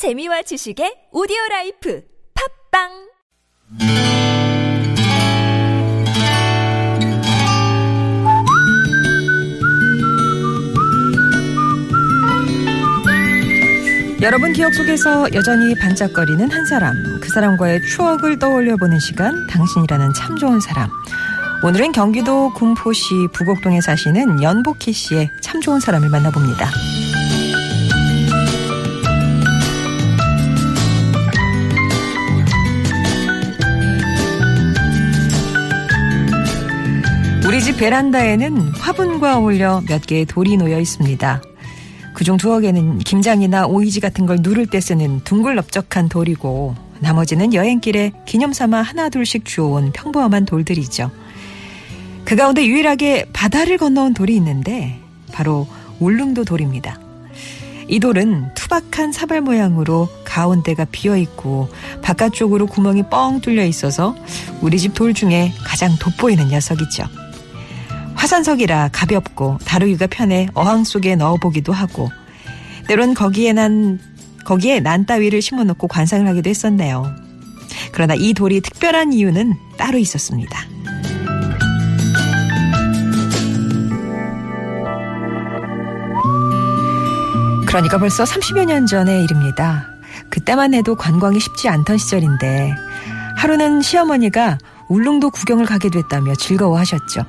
재미와 지식의 오디오 라이프 팟빵 여러분 기억 속에서 여전히 반짝거리는 한 사람, 그 사람과의 추억을 떠올려 보는 시간, 당신이라는 참 좋은 사람. 오늘은 경기도 군포시 부곡동에 사시는 연복희 씨의 참 좋은 사람을 만나봅니다. 베란다에는 화분과 어울려 몇 개의 돌이 놓여 있습니다. 그중 두어 개는 김장이나 오이지 같은 걸 누를 때 쓰는 둥글넓적한 돌이고 나머지는 여행길에 기념삼아 하나 둘씩 주워온 평범한 돌들이죠. 그 가운데 유일하게 바다를 건너온 돌이 있는데 바로 울릉도 돌입니다. 이 돌은 투박한 사발 모양으로 가운데가 비어 있고 바깥쪽으로 구멍이 뻥 뚫려 있어서 우리 집 돌 중에 가장 돋보이는 녀석이죠. 화산석이라 가볍고 다루기가 편해 어항 속에 넣어보기도 하고 때론 거기에 난 거기에 난 따위를 심어놓고 관상을 하기도 했었네요. 그러나 이 돌이 특별한 이유는 따로 있었습니다. 그러니까 벌써 30여 년 전의 일입니다. 그때만 해도 관광이 쉽지 않던 시절인데 하루는 시어머니가 울릉도 구경을 가게 됐다며 즐거워하셨죠.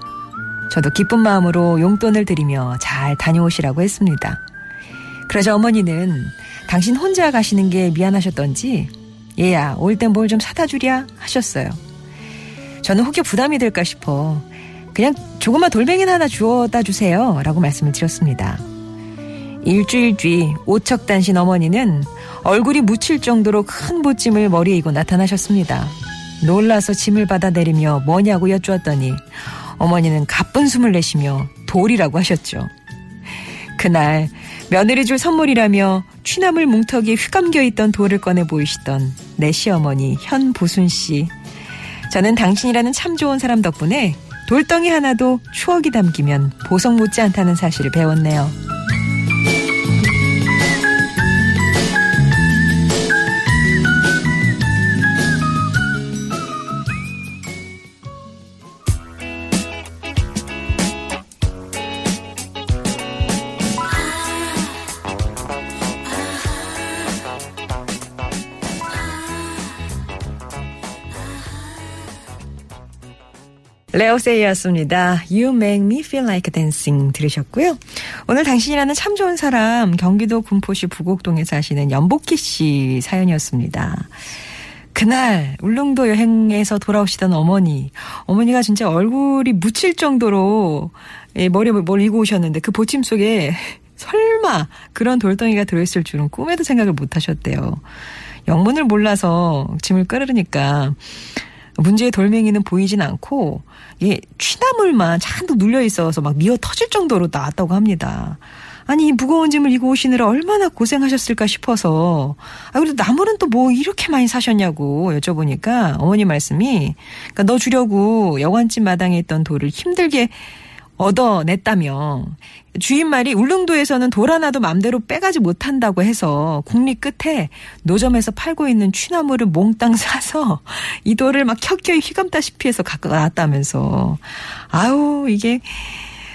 저도 기쁜 마음으로 용돈을 드리며 잘 다녀오시라고 했습니다. 그러자 어머니는 당신 혼자 가시는 게 미안하셨던지 얘야 올 땐 뭘 좀 사다 주랴 하셨어요. 저는 혹여 부담이 될까 싶어 그냥 조그만 돌멩이 하나 주워다 주세요 라고 말씀을 드렸습니다. 일주일 뒤 오척 단신 어머니는 얼굴이 묻힐 정도로 큰 보찜을 머리에 이고 나타나셨습니다. 놀라서 짐을 받아 내리며 뭐냐고 여쭈었더니 어머니는 가쁜 숨을 내쉬며 돌이라고 하셨죠. 그날 며느리 줄 선물이라며 취나물 뭉텅이에 휘감겨 있던 돌을 꺼내 보이시던 내 시어머니 현보순 씨. 저는 당신이라는 참 좋은 사람 덕분에 돌덩이 하나도 추억이 담기면 보석 묻지 않다는 사실을 배웠네요. 레오세이였습니다. You make me feel like dancing 들으셨고요. 오늘 당신이라는 참 좋은 사람 경기도 군포시 부곡동에 사시는 연복희 씨 사연이었습니다. 그날 울릉도 여행에서 돌아오시던 어머니, 어머니가 진짜 얼굴이 묻힐 정도로 예, 머리에 뭘 이고 오셨는데 그 보침 속에 설마 그런 돌덩이가 들어있을 줄은 꿈에도 생각을 못 하셨대요. 영문을 몰라서 짐을 끌으니까 문제의 돌멩이는 보이진 않고 이 취나물만 잔뜩 눌려 있어서 막 미어 터질 정도로 나왔다고 합니다. 아니 이 무거운 짐을 이고 오시느라 얼마나 고생하셨을까 싶어서 아 그래도 나물은 또 뭐 이렇게 많이 사셨냐고 여쭤보니까 어머니 말씀이 그러니까 너 주려고 여관집 마당에 있던 돌을 힘들게 얻어냈다며 주인 말이 울릉도에서는 돌 하나도 맘대로 빼가지 못한다고 해서 국리 끝에 노점에서 팔고 있는 취나물을 몽땅 사서 이 돌을 막 켜켜이 휘감다시피 해서 갖고 나왔다면서 아우 이게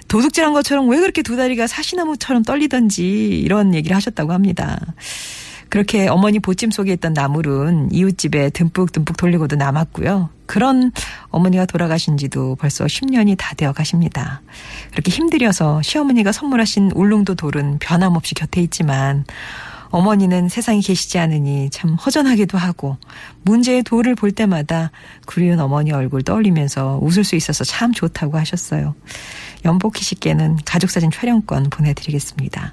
도둑질한 것처럼 왜 그렇게 두 다리가 사시나무처럼 떨리던지 이런 얘기를 하셨다고 합니다. 그렇게 어머니 보찜 속에 있던 나물은 이웃집에 듬뿍듬뿍 돌리고도 남았고요. 그런 어머니가 돌아가신 지도 벌써 10년이 다 되어 가십니다. 그렇게 힘들여서 시어머니가 선물하신 울릉도 돌은 변함없이 곁에 있지만 어머니는 세상에 계시지 않으니 참 허전하기도 하고 문제의 돌을 볼 때마다 그리운 어머니 얼굴 떠올리면서 웃을 수 있어서 참 좋다고 하셨어요. 연복희 씨께는 가족사진 촬영권 보내드리겠습니다.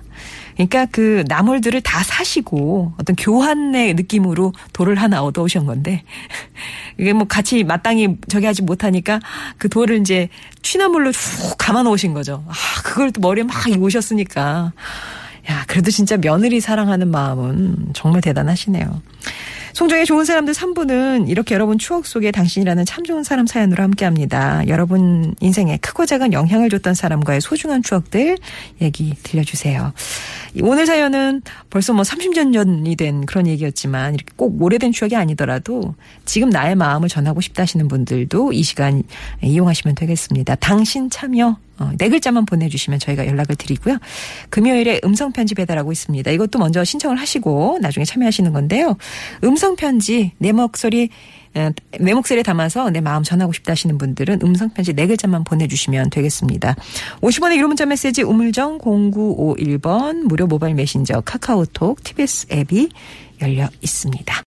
그러니까 그 나물들을 다 사시고 어떤 교환의 느낌으로 돌을 하나 얻어오신 건데 이게 뭐 같이 마땅히 저기 하지 못하니까 그 돌을 이제 취나물로 쭉 감아 놓으신 거죠. 아, 그걸 또 머리에 막 입으셨으니까. 야, 그래도 진짜 며느리 사랑하는 마음은 정말 대단하시네요. 송정의 좋은 사람들 3부는 이렇게 여러분 추억 속에 당신이라는 참 좋은 사람 사연으로 함께합니다. 여러분 인생에 크고 작은 영향을 줬던 사람과의 소중한 추억들 얘기 들려주세요. 오늘 사연은 벌써 뭐 30년 전이 된 그런 얘기였지만 이렇게 꼭 오래된 추억이 아니더라도 지금 나의 마음을 전하고 싶다 하시는 분들도 이 시간 이용하시면 되겠습니다. 당신 참여 어, 네 글자만 보내주시면 저희가 연락을 드리고요. 금요일에 음성편지 배달하고 있습니다. 이것도 먼저 신청을 하시고 나중에 참여하시는 건데요. 음성편지 내 목소리 내 목소리에 담아서 내 마음 전하고 싶다 하시는 분들은 음성편지 네 글자만 보내주시면 되겠습니다. 50원의 유료 문자 메시지 우물정 0951번 무료 모바일 메신저 카카오톡 TBS 앱이 열려 있습니다.